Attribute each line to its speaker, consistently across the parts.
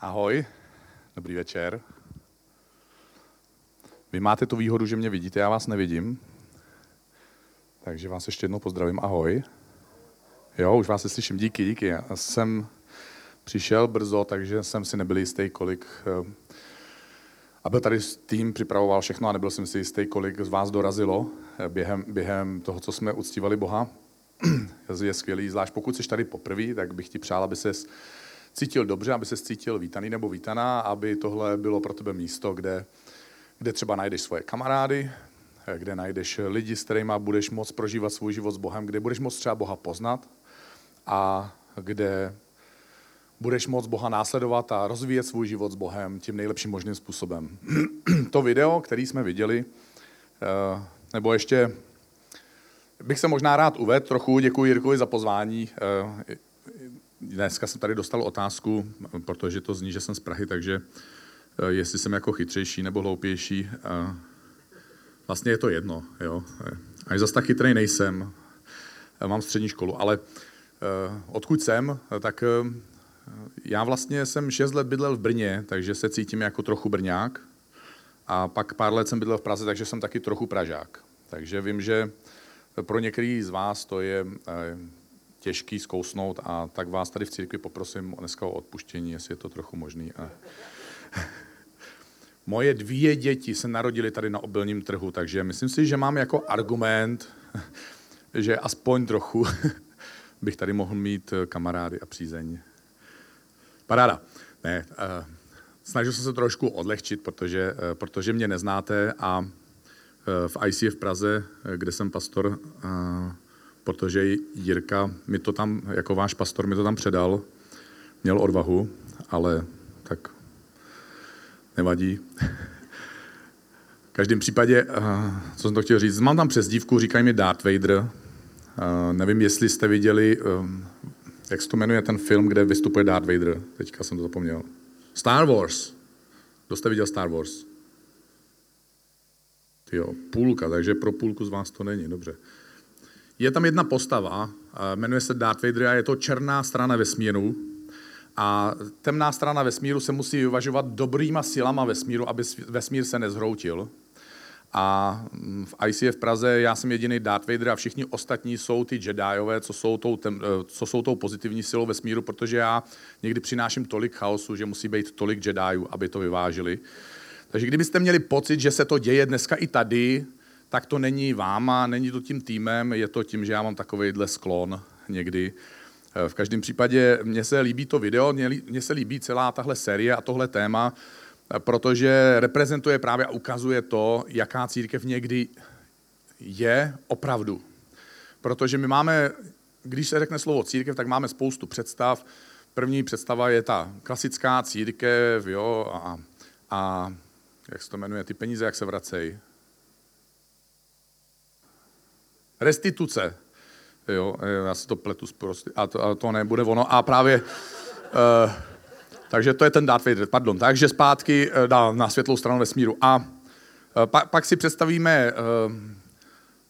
Speaker 1: Ahoj, dobrý večer. Vy máte tu výhodu, že mě vidíte, já vás nevidím. Takže vás ještě jednou pozdravím, ahoj. Jo, už vás slyším, díky, díky. Já jsem přišel brzo, takže jsem si nebyl jistý, kolik... eh, A byl tady tým, připravoval všechno a nebyl jsem si jistý, kolik z vás dorazilo eh, během, během toho, co jsme uctívali Boha. Je skvělý, zvlášť pokud jsi tady poprvé, tak bych ti přál, aby ses cítil dobře, aby se cítil vítaný nebo vítaná, aby tohle bylo pro tebe místo, kde, kde třeba najdeš svoje kamarády, eh, kde najdeš lidi, s kterými budeš moct prožívat svůj život s Bohem, kde budeš moct třeba Boha poznat a kde budeš moct Boha následovat a rozvíjet svůj život s Bohem tím nejlepším možným způsobem. to video, který jsme viděli, eh, nebo ještě bych se možná rád uvedl trochu, děkuji Jirkovi za pozvání. Eh, Dneska jsem tady dostal otázku, protože to zní, že jsem z Prahy, takže eh, jestli jsem jako chytřejší nebo hloupější. eh, Vlastně je to jedno, jo. Až zase tak chytrý nejsem. Eh, Mám střední školu, ale eh, odkud jsem, tak eh, já vlastně jsem 6 let bydlel v Brně, takže se cítím jako trochu Brňák. A pak pár let jsem bydlel v Praze, takže jsem taky trochu Pražák. Takže vím, že pro některý z vás to je eh, těžký zkousnout a tak vás tady v církvi poprosím dneska o odpuštění, jestli je to trochu možný. A... Moje dvě děti se narodily tady na obilním trhu, takže myslím si, že mám jako argument, že aspoň trochu bych tady mohl mít eh, kamarády a přízeň. Paráda. Ne, eh, snažil jsem se trošku odlehčit, protože, eh, protože mě neznáte a eh, v ICF v Praze, kde jsem pastor, eh, protože Jirka mi to tam, jako váš pastor, mi to tam předal, měl odvahu, ale tak nevadí. V každém případě, eh, co jsem to chtěl říct, mám tam přezdívku, říkají mi Darth Vader. Eh, Nevím, jestli jste viděli, eh, jak se to jmenuje ten film, kde vystupuje Darth Vader. Teďka jsem to zapomněl. Star Wars. Kdo jste viděl Star Wars? Jo, půlka, takže pro půlku z vás to není, dobře. Je tam jedna postava, eh, jmenuje se Darth Vader a je to černá strana vesmíru. A temná strana vesmíru se musí vyvažovat dobrýma silama vesmíru, aby vesmír se nezhroutil. A mm, v ICF Praze já jsem jediný Darth Vader a všichni ostatní jsou ty Jediové, co jsou tou, tem, eh, co jsou tou pozitivní silou vesmíru, protože já někdy přináším tolik chaosu, že musí být tolik Jediů, aby to vyvážili. Takže kdybyste měli pocit, že se to děje dneska i tady, tak to není váma, není to tím týmem, je to tím, že já mám takovýhle sklon někdy. Eh, V každém případě mně se líbí to video, mně se líbí celá tahle série a tohle téma, eh, protože reprezentuje právě a ukazuje to, jaká církev někdy je opravdu. Protože my máme, když se řekne slovo církev, tak máme spoustu představ. První představa je ta klasická církev, jo, a, a jak se to jmenuje, ty peníze, jak se vracejí. Restituce. Jo, já si to pletu prostě, a to, a to nebude ono. A právě, uh, takže to je ten Darth Vader, pardon. Takže zpátky uh, dál na světlou stranu vesmíru. A uh, pa, pak si představíme,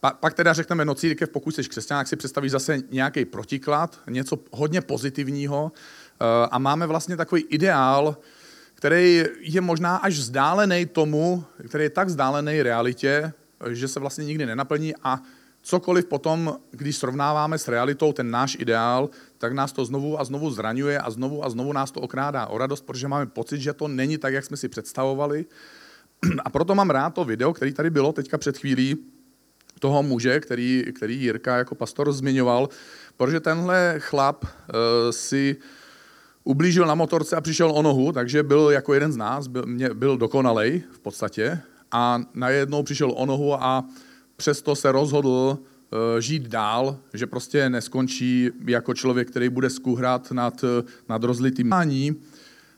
Speaker 1: pa, pak teda řekneme, no církev, pokud jsi křesťan, tak si představíš zase nějaký protiklad, něco hodně pozitivního a máme vlastně takový ideál, který je možná až vzdálený tomu, který je tak vzdálený realitě, že se vlastně nikdy nenaplní a cokoliv potom, když srovnáváme s realitou ten náš ideál, tak nás to znovu a znovu zraňuje a znovu a znovu nás to okrádá o radost, protože máme pocit, že to není tak, jak jsme si představovali. A proto mám rád to video, který tady bylo teďka před chvílí, toho muže, který, který Jirka jako pastor zmiňoval, protože tenhle chlap uh, si ublížil na motorce a přišel o nohu, takže byl jako jeden z nás, byl, mě, byl dokonalej v podstatě a najednou přišel o nohu a přesto se rozhodl uh, žít dál, že prostě neskončí jako člověk, který bude skuhrat nad, nad rozlitým mání.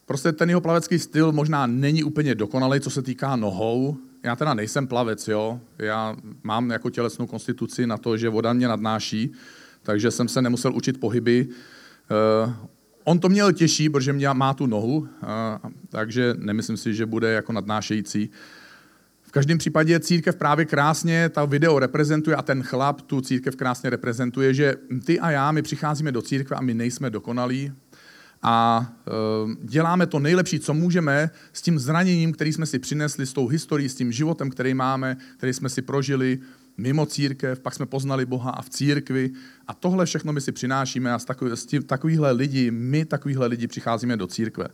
Speaker 1: Prostě ten jeho plavecký styl možná není úplně dokonalý, co se týká nohou. Já teda nejsem plavec, jo. Já mám jako tělesnou konstituci na to, že voda mě nadnáší, takže jsem se nemusel učit pohyby. Uh, On to měl těžší, protože mě má tu nohu, takže nemyslím si, že bude jako nadnášející. V každém případě církev právě krásně ta video reprezentuje a ten chlap tu církev krásně reprezentuje, že ty a já, my přicházíme do církve a my nejsme dokonalí a e, děláme to nejlepší, co můžeme s tím zraněním, který jsme si přinesli, s tou historií, s tím životem, který máme, který jsme si prožili mimo církev, pak jsme poznali Boha a v církvi a tohle všechno my si přinášíme a s, takový, tím, takovýhle lidi, my takovýhle lidi přicházíme do církve.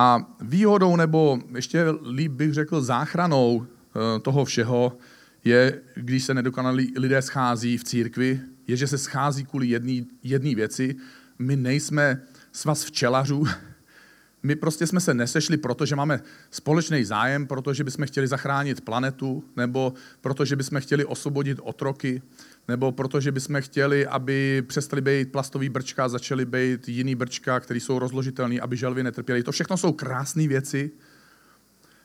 Speaker 1: A výhodou, nebo ještě líp bych řekl záchranou e, toho všeho, je, když se nedokonalí lidé schází v církvi, je, že se schází kvůli jedné věci. My nejsme svaz včelařů. My prostě jsme se nesešli, protože máme společný zájem, protože bychom chtěli zachránit planetu, nebo protože bychom chtěli osvobodit otroky, nebo protože bychom chtěli, aby přestali být plastový brčka začaly být jiný brčka, které jsou rozložitelné, aby želvy netrpěly. To všechno jsou krásné věci,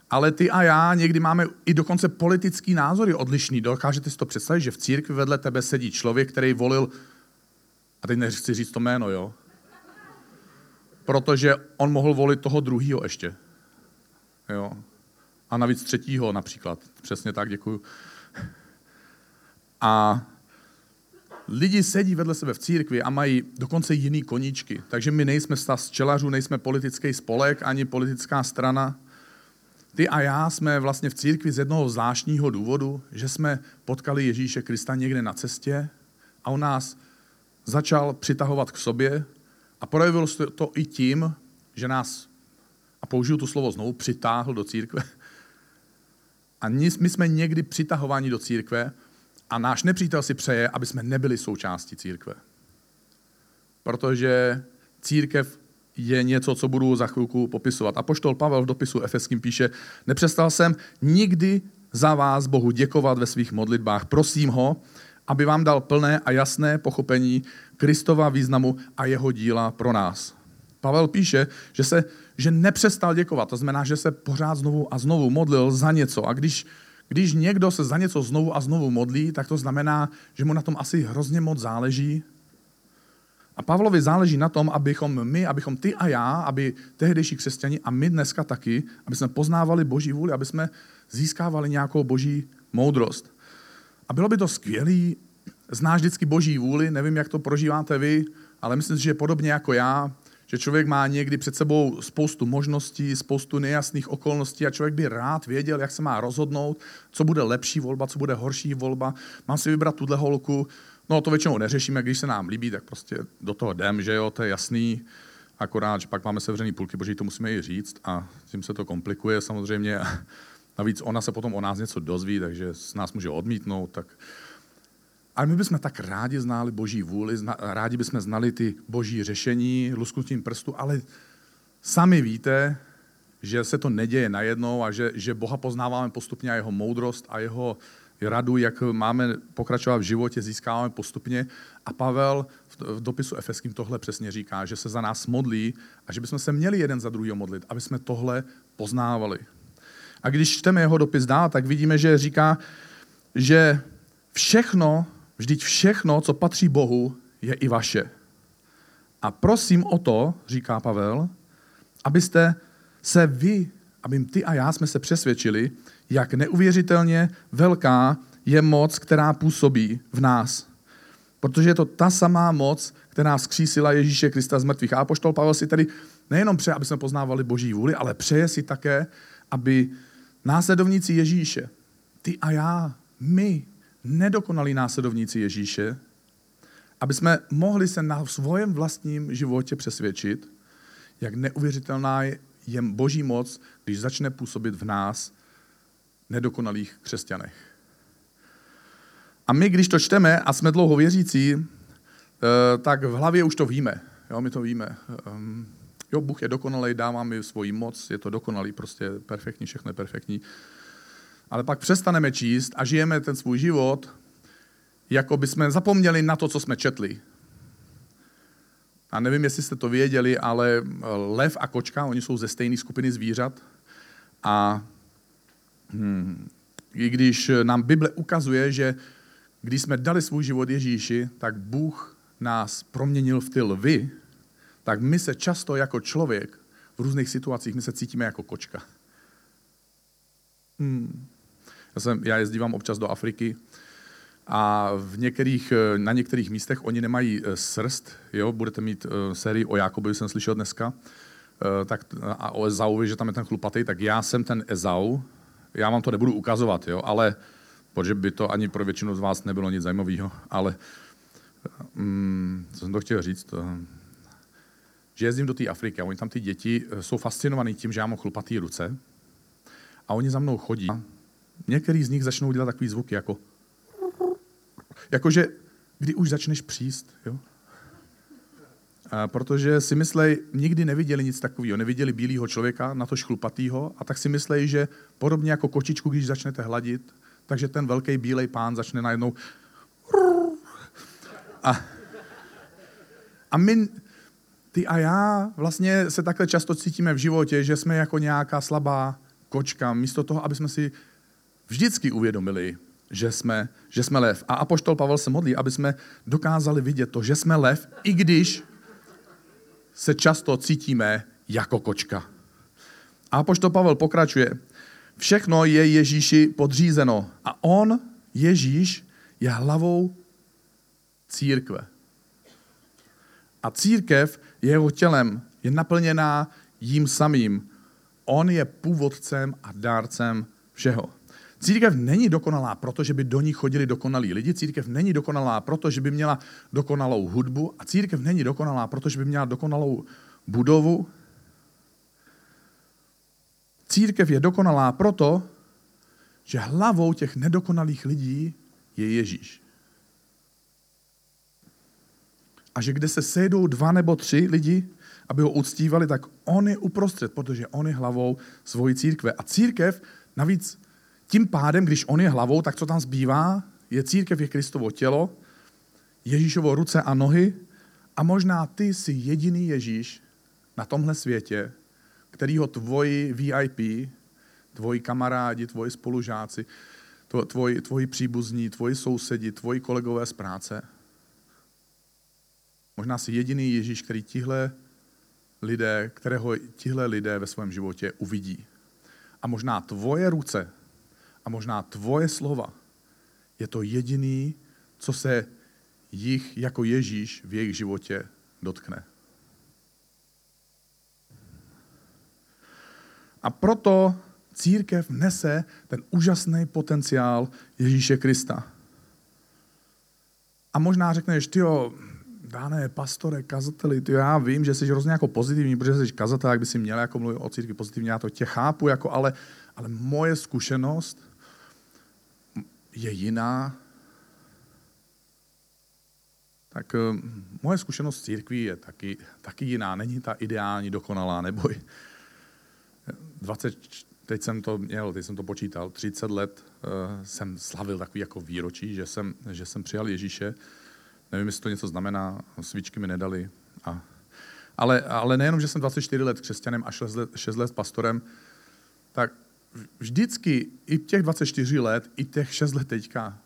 Speaker 1: ale ty a já někdy máme i dokonce politický názory odlišný. Dokážete si to představit, že v církvi vedle tebe sedí člověk, který volil, a teď nechci říct to jméno, jo, protože on mohl volit toho druhého ještě. Jo. A navíc třetího například. Přesně tak, děkuju. A lidi sedí vedle sebe v církvi a mají dokonce jiný koníčky. Takže my nejsme z čelařů, nejsme politický spolek, ani politická strana. Ty a já jsme vlastně v církvi z jednoho zvláštního důvodu, že jsme potkali Ježíše Krista někde na cestě a on nás začal přitahovat k sobě a projevil se to i tím, že nás, a použiju tu slovo znovu, přitáhl do církve. A my jsme někdy přitahováni do církve a náš nepřítel si přeje, aby jsme nebyli součástí církve. Protože církev je něco, co budu za chvilku popisovat. A poštol Pavel v dopisu Efeským píše, nepřestal jsem nikdy za vás Bohu děkovat ve svých modlitbách. Prosím ho, aby vám dal plné a jasné pochopení Kristova významu a jeho díla pro nás. Pavel píše, že, se, že nepřestal děkovat, to znamená, že se pořád znovu a znovu modlil za něco. A když, když někdo se za něco znovu a znovu modlí, tak to znamená, že mu na tom asi hrozně moc záleží. A Pavlovi záleží na tom, abychom my, abychom ty a já, aby tehdejší křesťani a my dneska taky, aby jsme poznávali Boží vůli, aby jsme získávali nějakou Boží moudrost. A bylo by to skvělé, znáš vždycky boží vůli, nevím, jak to prožíváte vy, ale myslím si, že podobně jako já, že člověk má někdy před sebou spoustu možností, spoustu nejasných okolností a člověk by rád věděl, jak se má rozhodnout, co bude lepší volba, co bude horší volba. Mám si vybrat tuhle holku. No to většinou neřešíme, když se nám líbí, tak prostě do toho jdem, že jo, to je jasný. Akorát, že pak máme sevřený půlky, boží to musíme i říct a tím se to komplikuje samozřejmě. Navíc ona se potom o nás něco dozví, takže s nás může odmítnout. Tak... Ale my bychom tak rádi znali boží vůli, rádi bychom znali ty boží řešení lusknutím prstu, ale sami víte, že se to neděje najednou a že, že Boha poznáváme postupně a jeho moudrost a jeho radu, jak máme pokračovat v životě, získáváme postupně. A Pavel v dopisu Efeským tohle přesně říká, že se za nás modlí a že bychom se měli jeden za druhého modlit, aby jsme tohle poznávali. A když čteme jeho dopis dál, tak vidíme, že říká, že všechno, vždyť všechno, co patří Bohu, je i vaše. A prosím o to, říká Pavel, abyste se vy, aby ty a já jsme se přesvědčili, jak neuvěřitelně velká je moc, která působí v nás. Protože je to ta samá moc, která vzkřísila Ježíše Krista z mrtvých. A apoštol Pavel si tedy nejenom přeje, aby jsme poznávali Boží vůli, ale přeje si také, aby Následovníci Ježíše, ty a já, my, nedokonalí následovníci Ježíše, aby jsme mohli se na svém vlastním životě přesvědčit, jak neuvěřitelná je boží moc, když začne působit v nás, nedokonalých křesťanech. A my, když to čteme a jsme dlouho věřící, eh, tak v hlavě už to víme. Jo, my to víme. Ehm, Jo, Bůh je dokonalý, dává mi svoji moc, je to dokonalý, prostě perfektní, všechno je perfektní. Ale pak přestaneme číst a žijeme ten svůj život, jako by jsme zapomněli na to, co jsme četli. A nevím, jestli jste to věděli, ale lev a kočka, oni jsou ze stejné skupiny zvířat. A hmm, i když nám Bible ukazuje, že když jsme dali svůj život Ježíši, tak Bůh nás proměnil v ty lvy, tak my se často jako člověk v různých situacích, my se cítíme jako kočka. Hmm. Já, jsem, já jezdívám občas do Afriky a v některých, na některých místech oni nemají srst, jo, budete mít sérii o Jakobu, jsem slyšel dneska, tak, a o Ezauvi, že tam je ten chlupatý, tak já jsem ten Ezau, já vám to nebudu ukazovat, jo, ale protože by to ani pro většinu z vás nebylo nic zajímavého, ale um, co jsem to chtěl říct, to, že jezdím do té Afriky a oni tam ty děti eh, jsou fascinovaní tím, že já mám chlupatý ruce a oni za mnou chodí. Některý z nich začnou dělat takový zvuky, jako jakože kdy už začneš příst, jo? A protože si myslej, nikdy neviděli nic takového, neviděli bílého člověka, na to šklupatýho, a tak si myslej, že podobně jako kočičku, když začnete hladit, takže ten velký bílej pán začne najednou a, a my, ty a já vlastně se takhle často cítíme v životě, že jsme jako nějaká slabá kočka, místo toho, aby jsme si vždycky uvědomili, že jsme, že jsme lev. A apoštol Pavel se modlí, aby jsme dokázali vidět to, že jsme lev, i když se často cítíme jako kočka. A apoštol Pavel pokračuje. Všechno je Ježíši podřízeno a on, Ježíš, je hlavou církve. A církev jeho tělem je naplněná jím samým. On je původcem a dárcem všeho. Církev není dokonalá, protože by do ní chodili dokonalí lidi. Církev není dokonalá, protože by měla dokonalou hudbu. A církev není dokonalá, protože by měla dokonalou budovu. Církev je dokonalá proto, že hlavou těch nedokonalých lidí je Ježíš. A že kde se sejdou dva nebo tři lidi, aby ho uctívali, tak on je uprostřed, protože on je hlavou svojí církve. A církev navíc tím pádem, když on je hlavou, tak co tam zbývá? Je církev, je Kristovo tělo, Ježíšovo ruce a nohy a možná ty jsi jediný Ježíš na tomhle světě, kterýho tvoji VIP, tvoji kamarádi, tvoji spolužáci, tvoji, tvoji příbuzní, tvoji sousedi, tvoji kolegové z práce. Možná jsi jediný Ježíš, který tihle lidé, kterého tihle lidé ve svém životě uvidí. A možná tvoje ruce a možná tvoje slova je to jediný, co se jich jako Ježíš v jejich životě dotkne. A proto církev nese ten úžasný potenciál Ježíše Krista. A možná řekneš, ty Dáne, pastore, kazateli, ty já vím, že jsi hrozně jako pozitivní, protože jsi kazatel, jak by si měl jako mluvit o církvi pozitivně, já to tě chápu, jako, ale, ale moje zkušenost je jiná. Tak uh, moje zkušenost s církví je taky, taky jiná, není ta ideální, dokonalá, neboj. 20, teď jsem to měl, teď jsem to počítal, 30 let uh, jsem slavil takový jako výročí, že jsem, že jsem přijal Ježíše. Nevím, jestli to něco znamená, svíčky mi nedali. A, ale, ale nejenom, že jsem 24 let křesťanem a 6 let, 6 let pastorem, tak vždycky i těch 24 let, i těch 6 let teďka,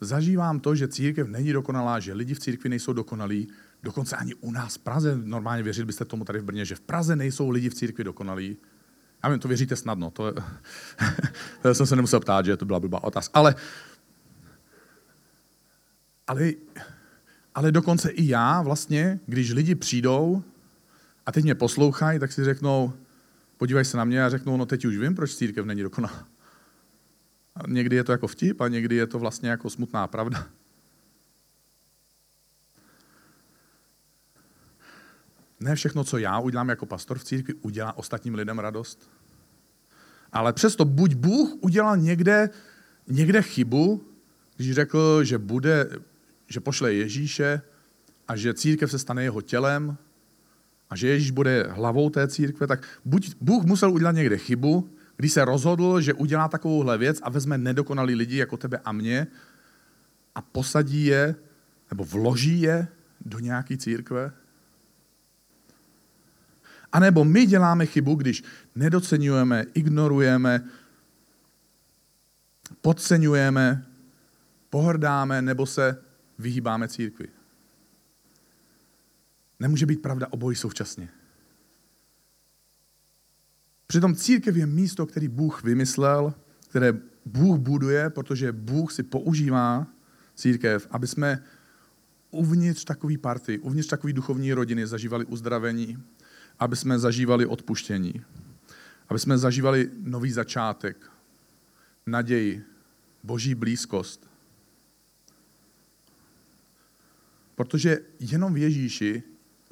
Speaker 1: zažívám to, že církev není dokonalá, že lidi v církvi nejsou dokonalí, dokonce ani u nás v Praze, normálně věřili byste tomu tady v Brně, že v Praze nejsou lidi v církvi dokonalí. Já vím, to věříte snadno, to, to jsem se nemusel ptát, že to byla blbá otázka. Ale, ale, ale dokonce i já vlastně, když lidi přijdou a teď mě poslouchají, tak si řeknou, podívají se na mě a řeknou, no teď už vím, proč církev není dokonalá. A někdy je to jako vtip a někdy je to vlastně jako smutná pravda. Ne všechno, co já udělám jako pastor v církvi, udělá ostatním lidem radost. Ale přesto buď Bůh udělal někde, někde chybu, když řekl, že, bude, že pošle Ježíše a že církev se stane jeho tělem a že Ježíš bude hlavou té církve, tak buď Bůh musel udělat někde chybu, když se rozhodl, že udělá takovouhle věc a vezme nedokonalý lidi jako tebe a mě a posadí je, nebo vloží je do nějaké církve, a nebo my děláme chybu, když nedocenujeme, ignorujeme, podceňujeme, pohrdáme nebo se vyhýbáme církvi. Nemůže být pravda obojí současně. Přitom církev je místo, který Bůh vymyslel, které Bůh buduje, protože Bůh si používá církev, aby jsme uvnitř takové party, uvnitř takové duchovní rodiny zažívali uzdravení, aby jsme zažívali odpuštění, aby jsme zažívali nový začátek, naději, boží blízkost. Protože jenom v Ježíši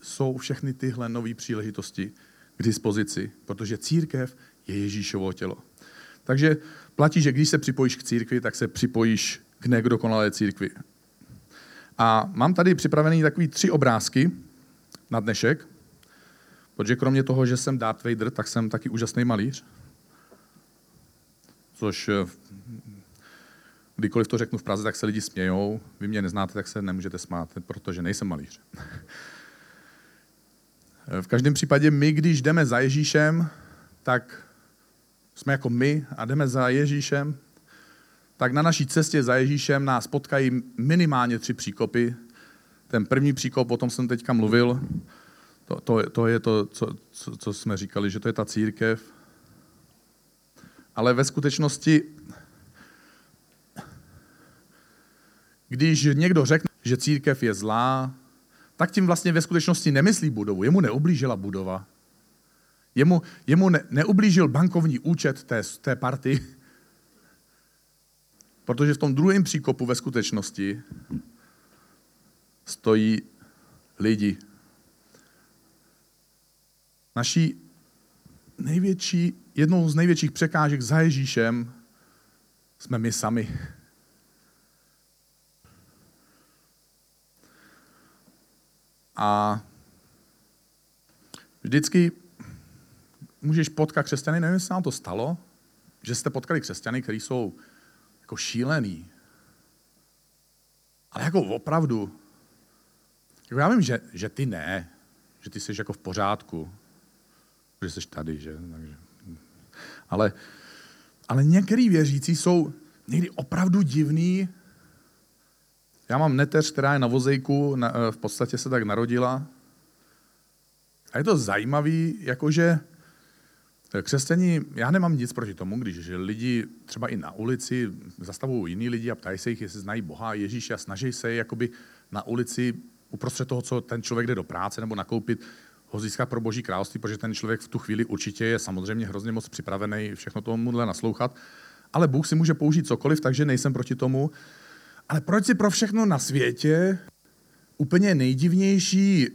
Speaker 1: jsou všechny tyhle nové příležitosti k dispozici, protože církev je Ježíšovo tělo. Takže platí, že když se připojíš k církvi, tak se připojíš k nedokonalé církvi. A mám tady připravený takový tři obrázky na dnešek, protože kromě toho, že jsem Darth Vader, tak jsem taky úžasný malíř. Což eh, kdykoliv to řeknu v Praze, tak se lidi smějou. Vy mě neznáte, tak se nemůžete smát, protože nejsem malíř. V každém případě my, když jdeme za Ježíšem, tak jsme jako my a jdeme za Ježíšem, tak na naší cestě za Ježíšem nás potkají minimálně tři příkopy. Ten první příkop, o tom jsem teďka mluvil, to, to, to je to, co, co, co jsme říkali, že to je ta církev. Ale ve skutečnosti, když někdo řekne, že církev je zlá, tak tím vlastně ve skutečnosti nemyslí budovu. Jemu neublížila budova. Jemu, jemu ne, neublížil bankovní účet té, té party, protože v tom druhém příkopu ve skutečnosti stojí lidi. Naší největší, jednou z největších překážek za Ježíšem jsme my sami. A vždycky můžeš potkat křesťany, nevím, jestli nám to stalo, že jste potkali křesťany, kteří jsou jako šílený. Ale jako opravdu, jako já vím, že, že ty ne, že ty jsi jako v pořádku, že jsi tady, že? Takže, ale, ale některý věřící jsou někdy opravdu divný. Já mám neteř, která je na vozejku, na, v podstatě se tak narodila. A je to zajímavý, jakože Křesťaní, já nemám nic proti tomu, když lidi třeba i na ulici zastavují jiný lidi a ptají se jich, jestli znají Boha a Ježíše a snaží se jakoby na ulici uprostřed toho, co ten člověk jde do práce nebo nakoupit, ho získat pro boží království, protože ten člověk v tu chvíli určitě je samozřejmě hrozně moc připravený všechno tomuhle naslouchat. Ale Bůh si může použít cokoliv, takže nejsem proti tomu. Ale proč si pro všechno na světě úplně nejdivnější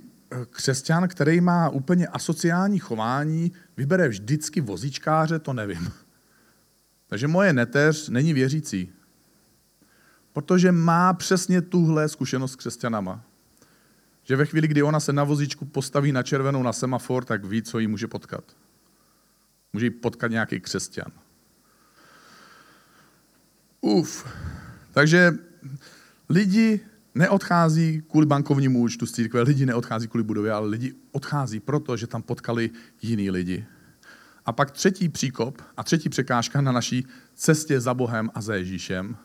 Speaker 1: křesťan, který má úplně asociální chování, vybere vždycky vozičkáře, to nevím. Takže moje neteř není věřící. Protože má přesně tuhle zkušenost s křesťanama. Že ve chvíli, kdy ona se na vozičku postaví na červenou na semafor, tak ví, co jí může potkat. Může jí potkat nějaký křesťan. Uf. Takže lidi neodchází kvůli bankovnímu účtu z církve, lidi neodchází kvůli budově, ale lidi odchází proto, že tam potkali jiný lidi. A pak třetí příkop a třetí překážka na naší cestě za Bohem a za Ježíšem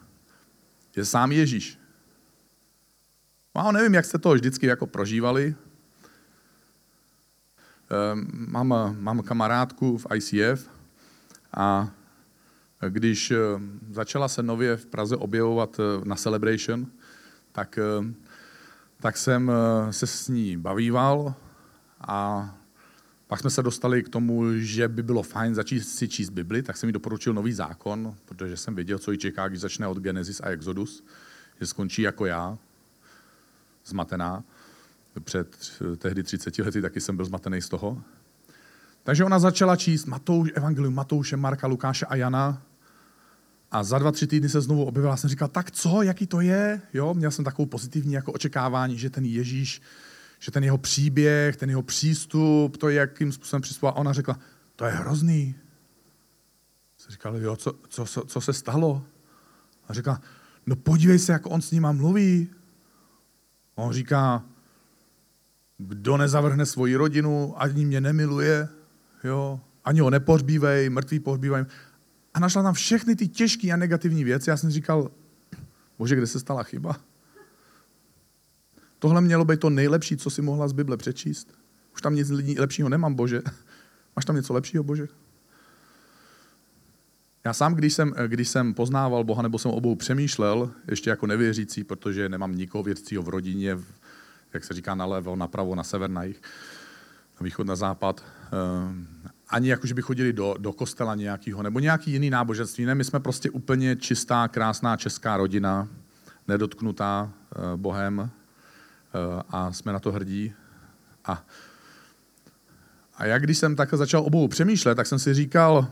Speaker 1: je sám Ježíš. Já nevím, jak jste to vždycky jako prožívali. Ehm, mám, mám kamarádku v ICF a když ehm, začala se nově v Praze objevovat eh, na Celebration, tak, eh, tak jsem eh, se s ní bavíval a pak jsme se dostali k tomu, že by bylo fajn začít si číst Bibli, tak jsem jí doporučil nový zákon, protože jsem věděl, co ji čeká, když začne od Genesis a Exodus, že skončí jako já, zmatená. Před eh, tehdy 30 lety taky jsem byl zmatený z toho. Takže ona začala číst Matouš, Evangelium Matouše, Marka, Lukáše a Jana a za dva, tři týdny se znovu objevila. Jsem říkal, tak co, jaký to je? Jo, měl jsem takovou pozitivní jako očekávání, že ten Ježíš, že ten jeho příběh, ten jeho přístup, to, jakým způsobem přistupoval. Ona řekla, to je hrozný. Jsem říkal, jo, co, co, co, co se stalo? A říká, no podívej se, jak on s nima mluví. A on říká, kdo nezavrhne svoji rodinu, ani mě nemiluje, jo, ani ho nepohřbívej, mrtvý pohřbívají a našla tam všechny ty těžké a negativní věci. Já jsem říkal, bože, kde se stala chyba? Tohle mělo být to nejlepší, co si mohla z Bible přečíst. Už tam nic lepšího nemám, bože. Máš tam něco lepšího, bože? Já sám, když jsem, když jsem poznával Boha, nebo jsem obou přemýšlel, ještě jako nevěřící, protože nemám nikoho věřícího v rodině, jak se říká, nalevo, napravo, na sever, na jih, na východ, na západ. Eh, ani jako, že by chodili do, do kostela nějakého, nebo nějaký jiný náboženství. Ne, my jsme prostě úplně čistá, krásná česká rodina, nedotknutá uh, Bohem uh, a jsme na to hrdí. A, a jak když jsem takhle začal obou přemýšlet, tak jsem si říkal,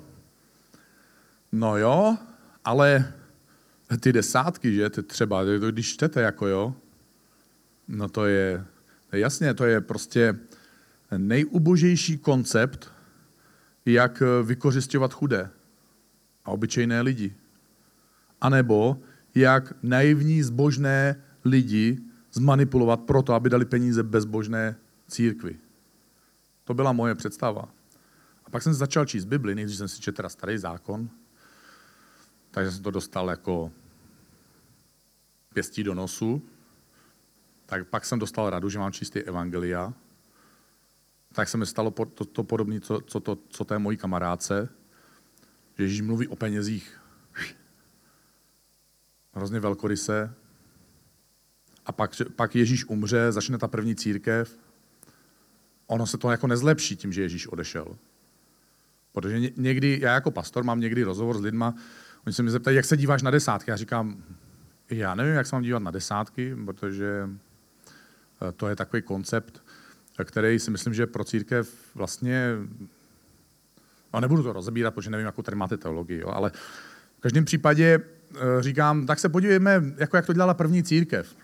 Speaker 1: no jo, ale ty desátky, že, ty třeba, když čtete, jako jo, no to je jasně, to je prostě nejubožejší koncept, jak vykořišťovat chudé a obyčejné lidi. A nebo jak naivní zbožné lidi zmanipulovat proto, aby dali peníze bezbožné církvi. To byla moje představa. A pak jsem začal číst Bibli, nejdřív jsem si četl starý zákon, takže jsem to dostal jako pěstí do nosu. Tak pak jsem dostal radu, že mám čistý evangelia. Tak se mi stalo to, to podobné, co, co, to, co té mojí kamarádce, že Ježíš mluví o penězích hrozně velkoryse. A pak, pak Ježíš umře, začne ta první církev. Ono se to jako nezlepší tím, že Ježíš odešel. Protože někdy, já jako pastor mám někdy rozhovor s lidma, oni se mi zeptají, jak se díváš na desátky. Já říkám, já nevím, jak se mám dívat na desátky, protože eh, to je takový koncept, který si myslím, že pro církev vlastně, no nebudu to rozebírat, protože nevím, jakou tady máte teologii, jo, ale v každém případě eh, říkám, tak se podívejme, jako jak to dělala první církev.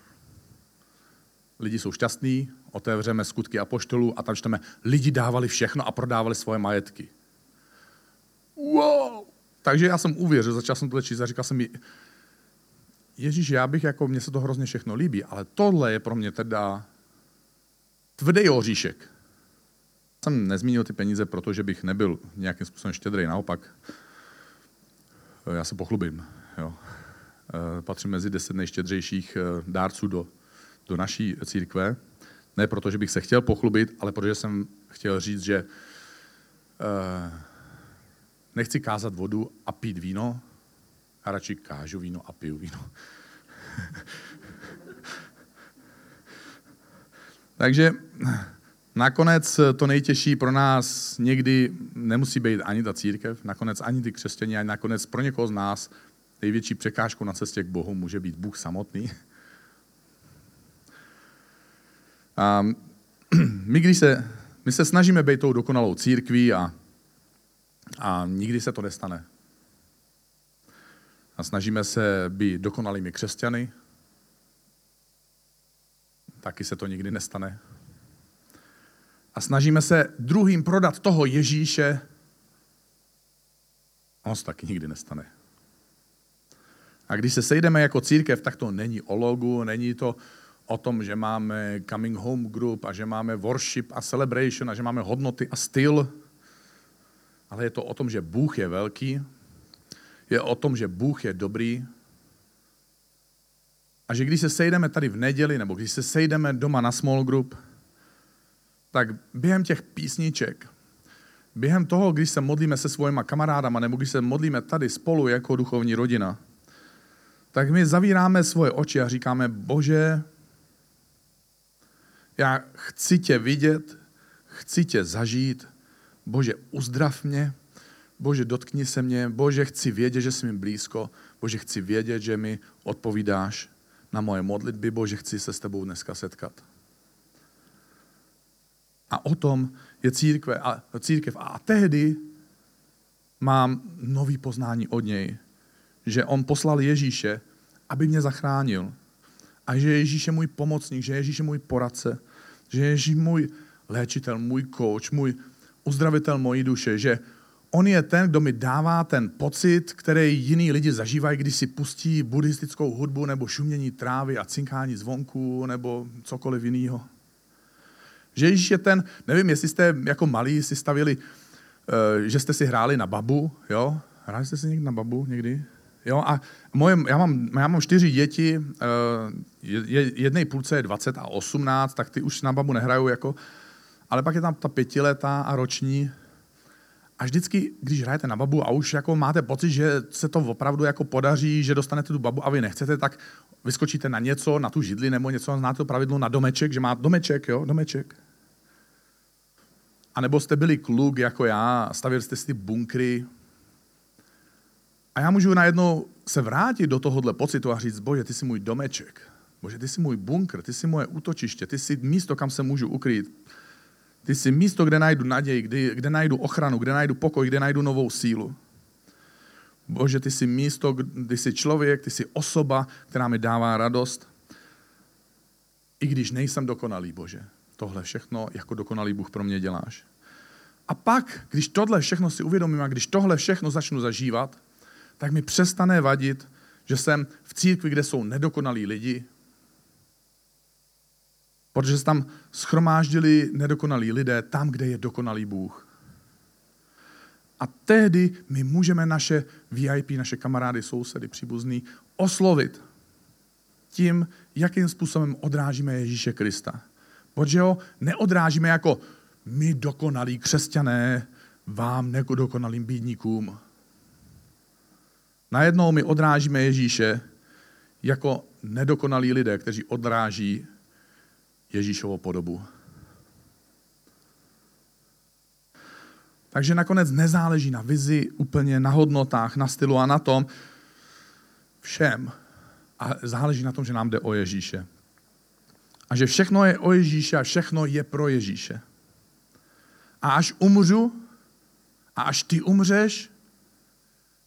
Speaker 1: Lidi jsou šťastní, otevřeme skutky apoštolů a tam čteme, lidi dávali všechno a prodávali svoje majetky. Wow! Takže já jsem uvěřil, začal jsem to číst a říkal jsem mi, Ježíš, já bych, jako mně se to hrozně všechno líbí, ale tohle je pro mě teda tvrdý oříšek. Jsem nezmínil ty peníze, protože bych nebyl nějakým způsobem štědrý, naopak. Já se pochlubím. Jo. Eh, patřím mezi deset nejštědřejších eh, dárců do, do naší církve. Ne proto, že bych se chtěl pochlubit, ale protože jsem chtěl říct, že uh, nechci kázat vodu a pít víno, a radši kážu víno a piju víno. Takže nakonec to nejtěžší pro nás někdy nemusí být ani ta církev, nakonec ani ty křesťané, ani nakonec pro někoho z nás největší překážkou na cestě k Bohu může být Bůh samotný. A my, když se, my se snažíme být tou dokonalou církví a, a nikdy se to nestane. A snažíme se být dokonalými křesťany, taky se to nikdy nestane. A snažíme se druhým prodat toho Ježíše, on se taky nikdy nestane. A když se sejdeme jako církev, tak to není o logu, není to o tom, že máme coming home group a že máme worship a celebration a že máme hodnoty a styl, ale je to o tom, že Bůh je velký, je o tom, že Bůh je dobrý a že když se sejdeme tady v neděli nebo když se sejdeme doma na small group, tak během těch písniček, během toho, když se modlíme se svojima kamarádama nebo když se modlíme tady spolu jako duchovní rodina, tak my zavíráme svoje oči a říkáme, bože, já chci tě vidět, chci tě zažít, bože, uzdrav mě, bože, dotkni se mě, bože, chci vědět, že jsi mi blízko, bože, chci vědět, že mi odpovídáš na moje modlitby, bože, chci se s tebou dneska setkat. A o tom je církve a, církev. A tehdy mám nový poznání od něj, že on poslal Ježíše, aby mě zachránil. A že Ježíš je můj pomocník, že Ježíš je můj poradce, že Ježíš je můj léčitel, můj coach, můj uzdravitel mojí duše, že on je ten, kdo mi dává ten pocit, který jiní lidi zažívají, když si pustí buddhistickou hudbu nebo šumění trávy a cinkání zvonku nebo cokoliv jiného. Že Ježíš je ten, nevím, jestli jste jako malí si stavili, uh, že jste si hráli na babu, jo? Hráli jste si někdy na babu někdy? Jo, a moje, já, mám, já mám čtyři děti, uh, jednej půlce je 20 a 18, tak ty už na babu nehrajou, jako, ale pak je tam ta pětiletá a roční. A vždycky, když hrajete na babu a už jako máte pocit, že se to opravdu jako podaří, že dostanete tu babu a vy nechcete, tak vyskočíte na něco, na tu židli nebo něco, znáte to pravidlo na domeček, že má domeček, jo, domeček. A nebo jste byli kluk jako já, stavili jste si ty bunkry. A já můžu najednou se vrátit do tohohle pocitu a říct, bože, ty jsi můj domeček. Bože, ty jsi můj bunkr, ty jsi moje útočiště, ty jsi místo, kam se můžu ukrýt. Ty jsi místo, kde najdu naději, kde, kde najdu ochranu, kde najdu pokoj, kde najdu novou sílu. Bože, ty jsi místo, ty jsi člověk, ty jsi osoba, která mi dává radost. I když nejsem dokonalý, Bože. Tohle všechno jako dokonalý Bůh pro mě děláš. A pak, když tohle všechno si uvědomím a když tohle všechno začnu zažívat, tak mi přestane vadit, že jsem v církvi, kde jsou nedokonalí lidi, protože se tam schromáždili nedokonalí lidé tam, kde je dokonalý Bůh. A tehdy my můžeme naše VIP, naše kamarády, sousedy, příbuzný oslovit tím, jakým způsobem odrážíme Ježíše Krista. Protože ho neodrážíme jako my dokonalí křesťané vám nedokonalým bídníkům. Najednou my odrážíme Ježíše jako nedokonalí lidé, kteří odráží Ježíšovo podobu. Takže nakonec nezáleží na vizi, úplně na hodnotách, na stylu a na tom všem. A záleží na tom, že nám jde o Ježíše. A že všechno je o Ježíše a všechno je pro Ježíše. A až umřu, a až ty umřeš,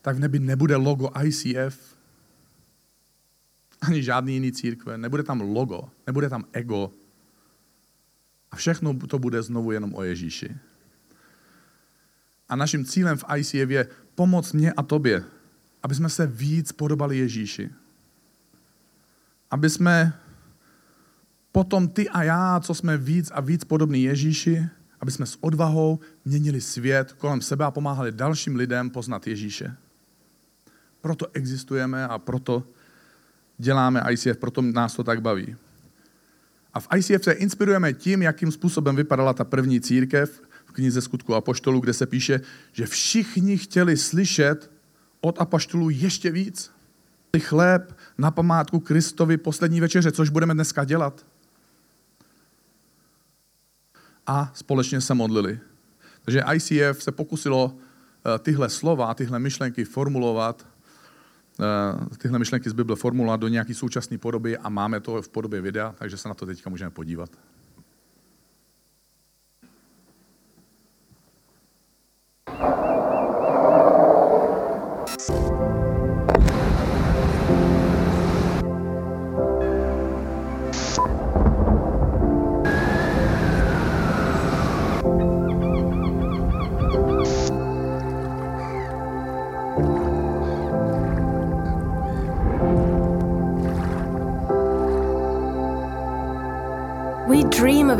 Speaker 1: tak v nebi nebude logo ICF, ani žádný jiný církve, nebude tam logo, nebude tam ego. A všechno to bude znovu jenom o Ježíši. A naším cílem v ICF je pomoct mě a tobě, aby jsme se víc podobali Ježíši. Aby jsme potom ty a já, co jsme víc a víc podobní Ježíši, aby jsme s odvahou měnili svět kolem sebe a pomáhali dalším lidem poznat Ježíše. Proto existujeme a proto děláme ICF, proto nás to tak baví. A v ICF se inspirujeme tím, jakým způsobem vypadala ta první církev v knize Skutku Apoštolů, kde se píše, že všichni chtěli slyšet od apoštolů ještě víc. Chléb na památku Kristovi poslední večeře, což budeme dneska dělat a společně se modlili. Takže ICF se pokusilo eh, tyhle slova, tyhle myšlenky formulovat, tyhle myšlenky z Bible formulovat do nějaké současné podoby a máme to v podobě videa, takže se na to teďka můžeme podívat.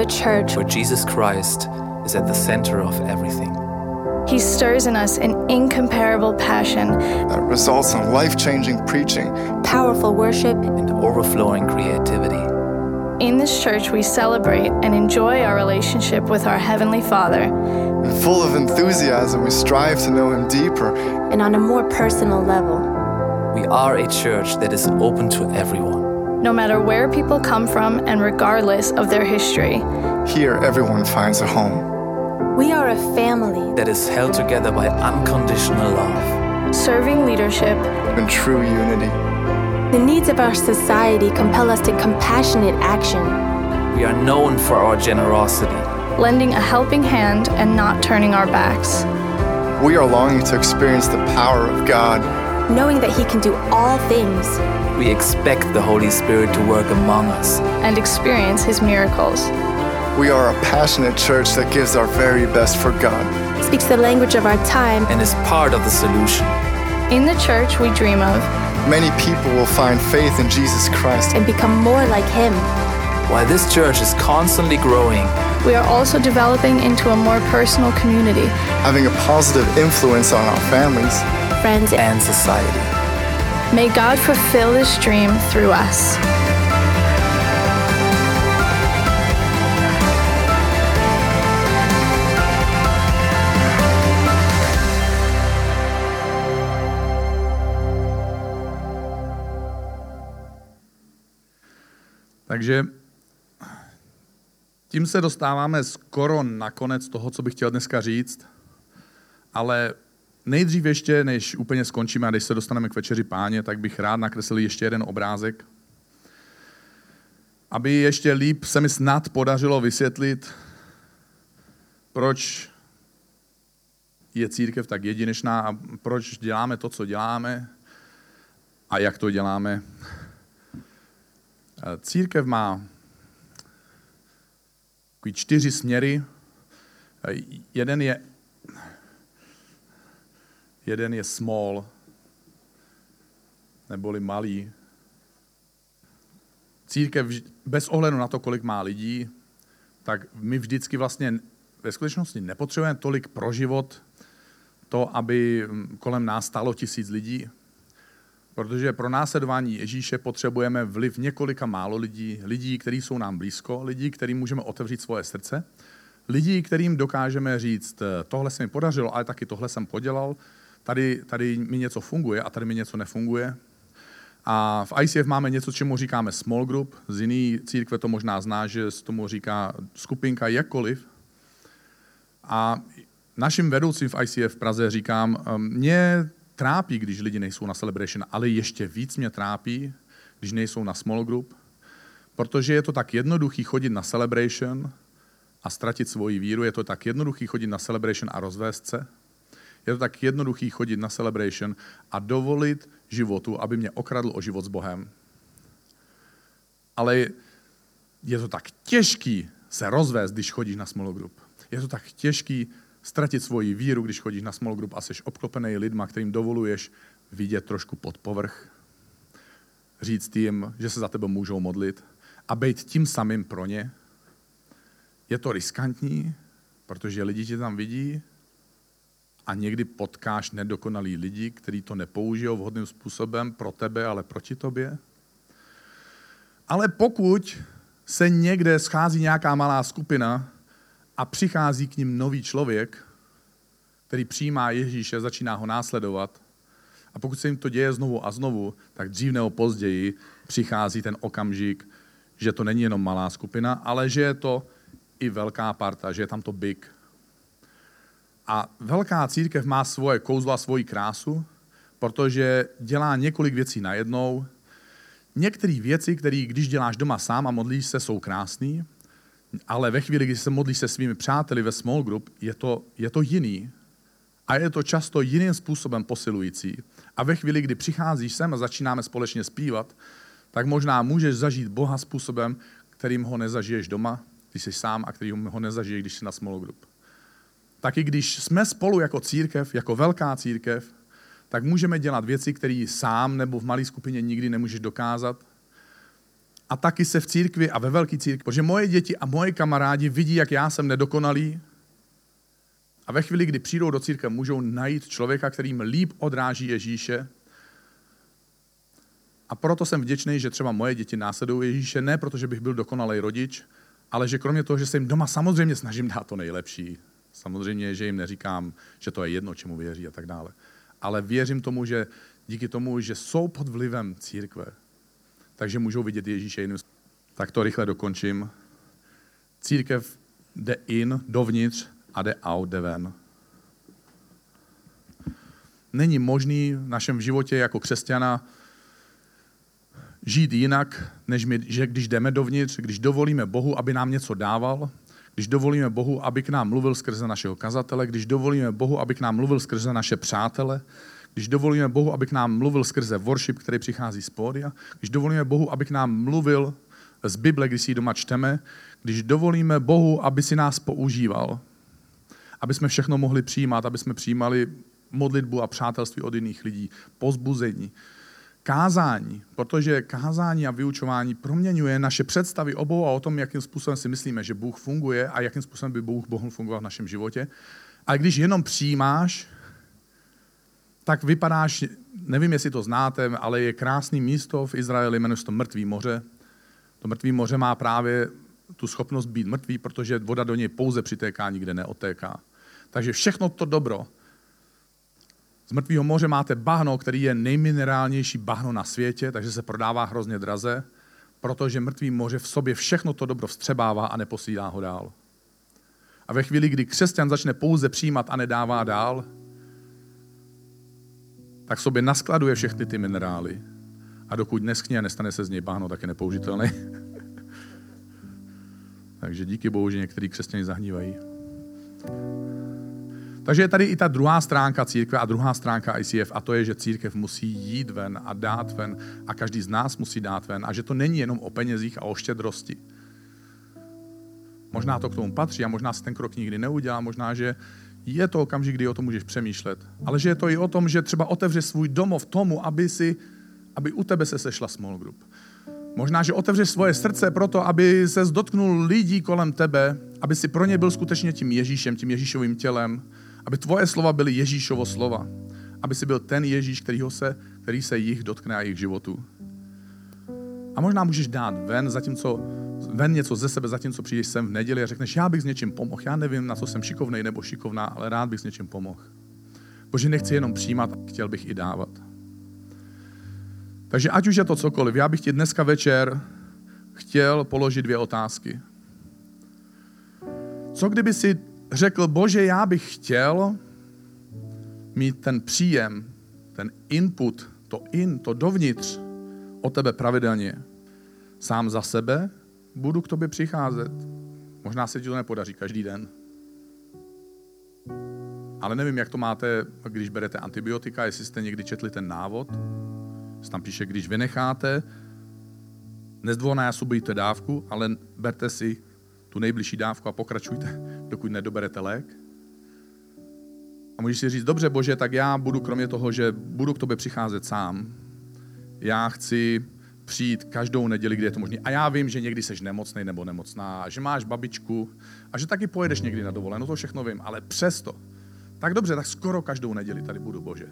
Speaker 2: A church
Speaker 3: where Jesus Christ is at the center of everything.
Speaker 2: He stirs in us an incomparable passion
Speaker 4: that results in life changing preaching,
Speaker 2: powerful worship,
Speaker 3: and overflowing creativity.
Speaker 2: In this church, we celebrate and enjoy our relationship with our Heavenly Father.
Speaker 4: And full of enthusiasm, we strive to know Him deeper
Speaker 2: and on a more personal level.
Speaker 3: We are a church that is open to everyone
Speaker 2: no matter where people come from and regardless of their history.
Speaker 4: Here, everyone finds a home.
Speaker 2: We are a family
Speaker 3: that is held together by unconditional love,
Speaker 2: serving leadership,
Speaker 4: and true unity.
Speaker 2: The needs of our society compel us to compassionate action.
Speaker 3: We are known for our generosity,
Speaker 2: lending a helping hand and not turning our backs.
Speaker 4: We are longing to experience the power of God,
Speaker 2: knowing that He can do all things.
Speaker 3: We expect the Holy Spirit to work among us.
Speaker 2: And experience His miracles.
Speaker 4: We are a passionate church that gives our very best for God,
Speaker 2: speaks the language of our time,
Speaker 3: and is part of the solution.
Speaker 2: In the church we dream of,
Speaker 4: many people will find faith in Jesus Christ.
Speaker 2: And become more like Him.
Speaker 3: While this church is constantly growing,
Speaker 2: we are also developing into a more personal community,
Speaker 4: having a positive influence on our families,
Speaker 2: friends,
Speaker 3: and society.
Speaker 2: May God fulfill this dream through us.
Speaker 1: Takže tím se dostáváme skoro na konec toho, co bych chtěl dneska říct, ale nejdřív ještě, než úplně skončíme a když se dostaneme k večeři páně, tak bych rád nakreslil ještě jeden obrázek, aby ještě líp se mi snad podařilo vysvětlit, proč je církev tak jedinečná a proč děláme to, co děláme a jak to děláme. Církev má čtyři směry. Jeden je, jeden je small, neboli malý. Církev bez ohledu na to, kolik má lidí, tak my vždycky vlastně ve skutečnosti nepotřebujeme tolik pro život to, aby kolem nás stalo tisíc lidí, protože pro následování Ježíše potřebujeme vliv několika málo lidí, lidí, kteří jsou nám blízko, lidí, kterým můžeme otevřít svoje srdce, lidí, kterým dokážeme říct, tohle se mi podařilo, ale taky tohle jsem podělal, tady, tady mi něco funguje a tady mi něco nefunguje. A v ICF máme něco, čemu říkáme small group, z jiný církve to možná zná, že se tomu říká skupinka jakkoliv. A našim vedoucím v ICF v Praze říkám, ehm, mě trápí, když lidi nejsou na celebration, ale ještě víc mě trápí, když nejsou na small group, protože je to tak jednoduchý chodit na celebration a ztratit svoji víru, je to tak jednoduchý chodit na celebration a rozvést se, je to tak jednoduchý chodit na celebration a dovolit životu, aby mě okradl o život s Bohem. Ale je to tak těžký se rozvést, když chodíš na small group. Je to tak těžký ztratit svoji víru, když chodíš na small group a jsi obklopený lidma, kterým dovoluješ vidět trošku pod povrch, říct jim, že se za tebe můžou modlit a být tím samým pro ně. Je to riskantní, protože lidi tě tam vidí a někdy potkáš nedokonalý lidi, kteří to nepoužijou vhodným způsobem pro tebe, ale proti tobě. Ale pokud se někde schází nějaká malá skupina, a přichází k ním nový člověk, který přijímá Ježíše, začíná ho následovat. A pokud se jim to děje znovu a znovu, tak dřív nebo později přichází ten okamžik, že to není jenom malá skupina, ale že je to i velká parta, že je tam to big. A velká církev má svoje kouzlo a svoji krásu, protože dělá několik věcí najednou. Některé věci, které když děláš doma sám a modlíš se, jsou krásné, ale ve chvíli, kdy se modlíš se svými přáteli ve small group, je to, je to jiný. A je to často jiným způsobem posilující. A ve chvíli, kdy přicházíš sem a začínáme společně zpívat, tak možná můžeš zažít Boha způsobem, kterým ho nezažiješ doma, když jsi sám a kterým ho nezažiješ, když jsi na small group. Taky když jsme spolu jako církev, jako velká církev, tak můžeme dělat věci, které sám nebo v malé skupině nikdy nemůžeš dokázat, a taky se v církvi a ve velké církvi. Protože moje děti a moje kamarádi vidí, jak já jsem nedokonalý. A ve chvíli, kdy přijdou do církve, můžou najít člověka, kterým líp odráží Ježíše. A proto jsem vděčný, že třeba moje děti následují Ježíše, ne protože bych byl dokonalý rodič, ale že kromě toho, že se jim doma samozřejmě snažím dát to nejlepší. Samozřejmě, že jim neříkám, že to je jedno, čemu věří a tak dále. Ale věřím tomu, že díky tomu, že jsou pod vlivem církve, takže můžou vidět Ježíše jiným Tak to rychle dokončím. Církev jde in, dovnitř a jde out, jde ven. Není možný v našem životě jako křesťana žít jinak, než my, že když jdeme dovnitř, když dovolíme Bohu, aby nám něco dával, když dovolíme Bohu, aby k nám mluvil skrze našeho kazatele, když dovolíme Bohu, aby k nám mluvil skrze naše přátele, když dovolíme Bohu, aby k nám mluvil skrze worship, který přichází z pódia, když dovolíme Bohu, aby k nám mluvil z Bible, když si ji doma čteme, když dovolíme Bohu, aby si nás používal, aby jsme všechno mohli přijímat, aby jsme přijímali modlitbu a přátelství od jiných lidí, pozbuzení, kázání, protože kázání a vyučování proměňuje naše představy o Bohu a o tom, jakým způsobem si myslíme, že Bůh funguje a jakým způsobem by Bůh mohl fungovat v našem životě. A když jenom přijímáš, tak vypadáš, nevím, jestli to znáte, ale je krásné místo v Izraeli, jmenuje se to Mrtvý moře. To Mrtvý moře má právě tu schopnost být mrtvý, protože voda do něj pouze přitéká, nikde neotéká. Takže všechno to dobro. Z mrtvého moře máte bahno, který je nejminerálnější bahno na světě, takže se prodává hrozně draze, protože mrtvý moře v sobě všechno to dobro vstřebává a neposílá ho dál. A ve chvíli, kdy křesťan začne pouze přijímat a nedává dál, tak sobě naskladuje všechny ty minerály. A dokud neschně a nestane se z něj bahno, tak je nepoužitelný. Takže díky Bohu, že některý křesťani zahnívají. Takže je tady i ta druhá stránka církve a druhá stránka ICF a to je, že církev musí jít ven a dát ven a každý z nás musí dát ven a že to není jenom o penězích a o štědrosti. Možná to k tomu patří a možná si ten krok nikdy neudělá, možná, že je to okamžik, kdy o tom můžeš přemýšlet. Ale že je to i o tom, že třeba otevře svůj domov tomu, aby, si, aby u tebe se sešla small group. Možná, že otevřeš svoje srdce proto, aby se dotknul lidí kolem tebe, aby si pro ně byl skutečně tím Ježíšem, tím Ježíšovým tělem, aby tvoje slova byly Ježíšovo slova, aby si byl ten Ježíš, kterýho se, který se jich dotkne a jejich životu. A možná můžeš dát ven, zatímco, ven něco ze sebe, zatímco přijdeš sem v neděli a řekneš, já bych s něčím pomohl. Já nevím, na co jsem šikovnej nebo šikovná, ale rád bych s něčím pomohl. Bože, nechci jenom přijímat, chtěl bych i dávat. Takže ať už je to cokoliv, já bych ti dneska večer chtěl položit dvě otázky. Co kdyby si řekl, bože, já bych chtěl mít ten příjem, ten input, to in, to dovnitř o tebe pravidelně. Sám za sebe budu k tobě přicházet. Možná se ti to nepodaří každý den. Ale nevím, jak to máte, když berete antibiotika, jestli jste někdy četli ten návod. Tam píše, když vynecháte, nezdvonásobujte dávku, ale berte si tu nejbližší dávku a pokračujte, dokud nedoberete lék. A můžeš si říct, dobře bože, tak já budu kromě toho, že budu k tobě přicházet sám, já chci přijít každou neděli, kdy je to možné. A já vím, že někdy jsi nemocný nebo nemocná, že máš babičku a že taky pojedeš někdy na dovolenou, to všechno vím, ale přesto. Tak dobře, tak skoro každou neděli tady budu, Bože.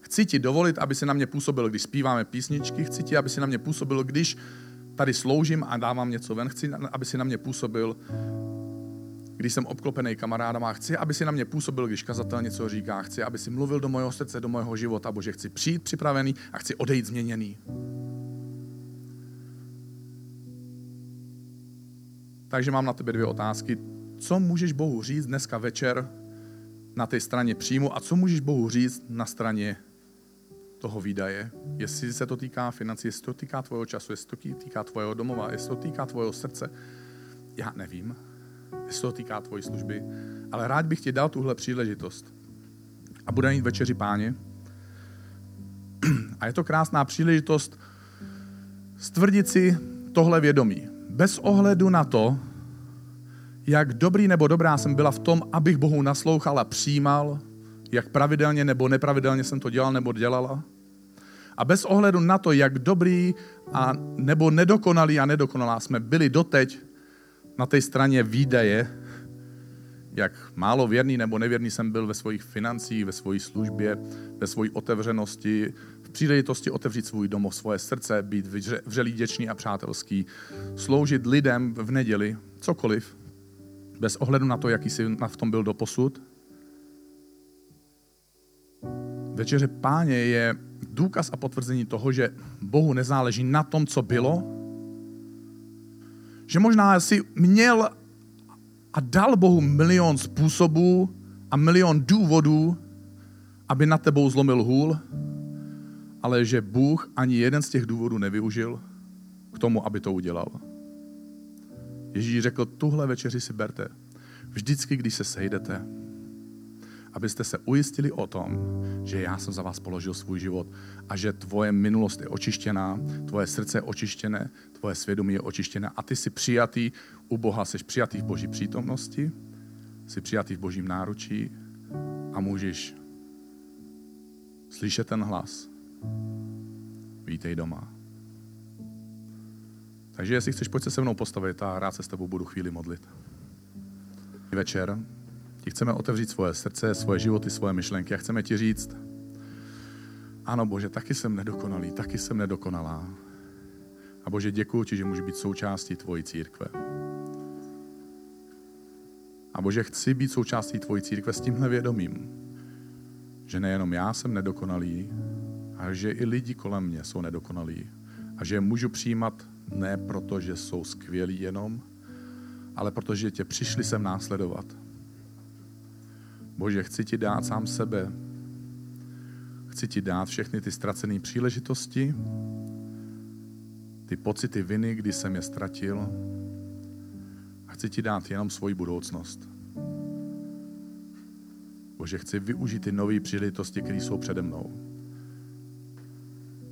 Speaker 1: Chci ti dovolit, aby si na mě působil, když zpíváme písničky, chci ti, aby si na mě působil, když tady sloužím a dávám něco ven, chci, aby si na mě působil, když jsem obklopený kamarádama, chci, aby si na mě působil, když kazatel něco říká, chci, aby si mluvil do mého srdce, do mého života, bože, chci přijít připravený a chci odejít změněný. Takže mám na tebe dvě otázky. Co můžeš Bohu říct dneska večer na té straně příjmu a co můžeš Bohu říct na straně toho výdaje. Jestli se to týká financí, jestli to týká tvojho času, jestli to týká tvojho domova, jestli to týká tvojho srdce. Já nevím, jestli to týká tvojí služby, ale rád bych ti dal tuhle příležitost. A bude mít večeři páně. A je to krásná příležitost stvrdit si tohle vědomí. Bez ohledu na to, jak dobrý nebo dobrá jsem byla v tom, abych Bohu naslouchal a přijímal, jak pravidelně nebo nepravidelně jsem to dělal nebo dělala. A bez ohledu na to, jak dobrý a nebo nedokonalý a nedokonalá jsme byli doteď na té straně výdaje, jak málo věrný nebo nevěrný jsem byl ve svých financích, ve své službě, ve své otevřenosti, v příležitosti otevřít svůj domov, svoje srdce, být vřelý, děčný a přátelský, sloužit lidem v neděli, cokoliv, bez ohledu na to, jaký jsi v tom byl doposud. Večeře páně je důkaz a potvrzení toho, že Bohu nezáleží na tom, co bylo, že možná si měl a dal Bohu milion způsobů a milion důvodů, aby nad tebou zlomil hůl, ale že Bůh ani jeden z těch důvodů nevyužil k tomu, aby to udělal. Ježíš řekl, tuhle večeři si berte. Vždycky, když se sejdete, abyste se ujistili o tom, že já jsem za vás položil svůj život a že tvoje minulost je očištěná, tvoje srdce je očištěné, tvoje svědomí je očištěné a ty jsi přijatý u Boha, jsi přijatý v Boží přítomnosti, jsi přijatý v Božím náručí a můžeš slyšet ten hlas. Vítej doma. Takže jestli chceš, pojď se se mnou postavit a rád se s tebou budu chvíli modlit. Večer ti chceme otevřít svoje srdce, svoje životy, svoje myšlenky a chceme ti říct, ano Bože, taky jsem nedokonalý, taky jsem nedokonalá. A Bože, děkuji ti, že můžu být součástí tvojí církve. A Bože, chci být součástí tvojí církve s tímhle vědomím, že nejenom já jsem nedokonalý, ale že i lidi kolem mě jsou nedokonalí a že je můžu přijímat Ne proto, že jsou skvělí jenom, ale protože tě přišli sem následovat. Bože, chci ti dát sám sebe. Chci ti dát všechny ty ztracené příležitosti, ty pocity viny, kdy jsem je ztratil. A chci ti dát jenom svoji budoucnost. Bože, chci využít ty nové příležitosti, které jsou přede mnou.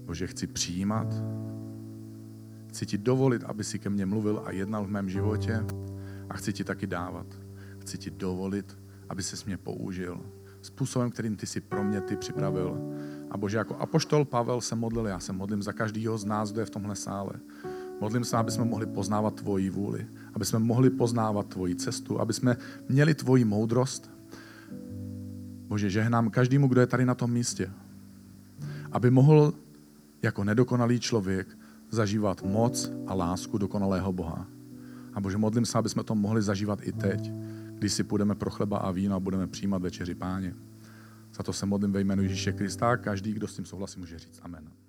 Speaker 1: Bože, chci přijímat, chci ti dovolit, aby si ke mně mluvil a jednal v mém životě a chci ti taky dávat. Chci ti dovolit, aby se mě použil způsobem, kterým ty si pro mě ty připravil. A Bože, jako apoštol Pavel se modlil, já se modlím za každýho z nás, kdo je v tomhle sále. Modlím se, aby jsme mohli poznávat tvoji vůli, aby jsme mohli poznávat tvoji cestu, aby jsme měli tvoji moudrost. Bože, žehnám každému, kdo je tady na tom místě, aby mohl jako nedokonalý člověk zažívat moc a lásku dokonalého Boha. A Bože, modlím se, aby jsme to mohli zažívat i teď, když si půjdeme pro chleba a víno a budeme přijímat večeři páně. Za to se modlím ve jménu Ježíše Krista každý, kdo s tím souhlasí, může říct amen.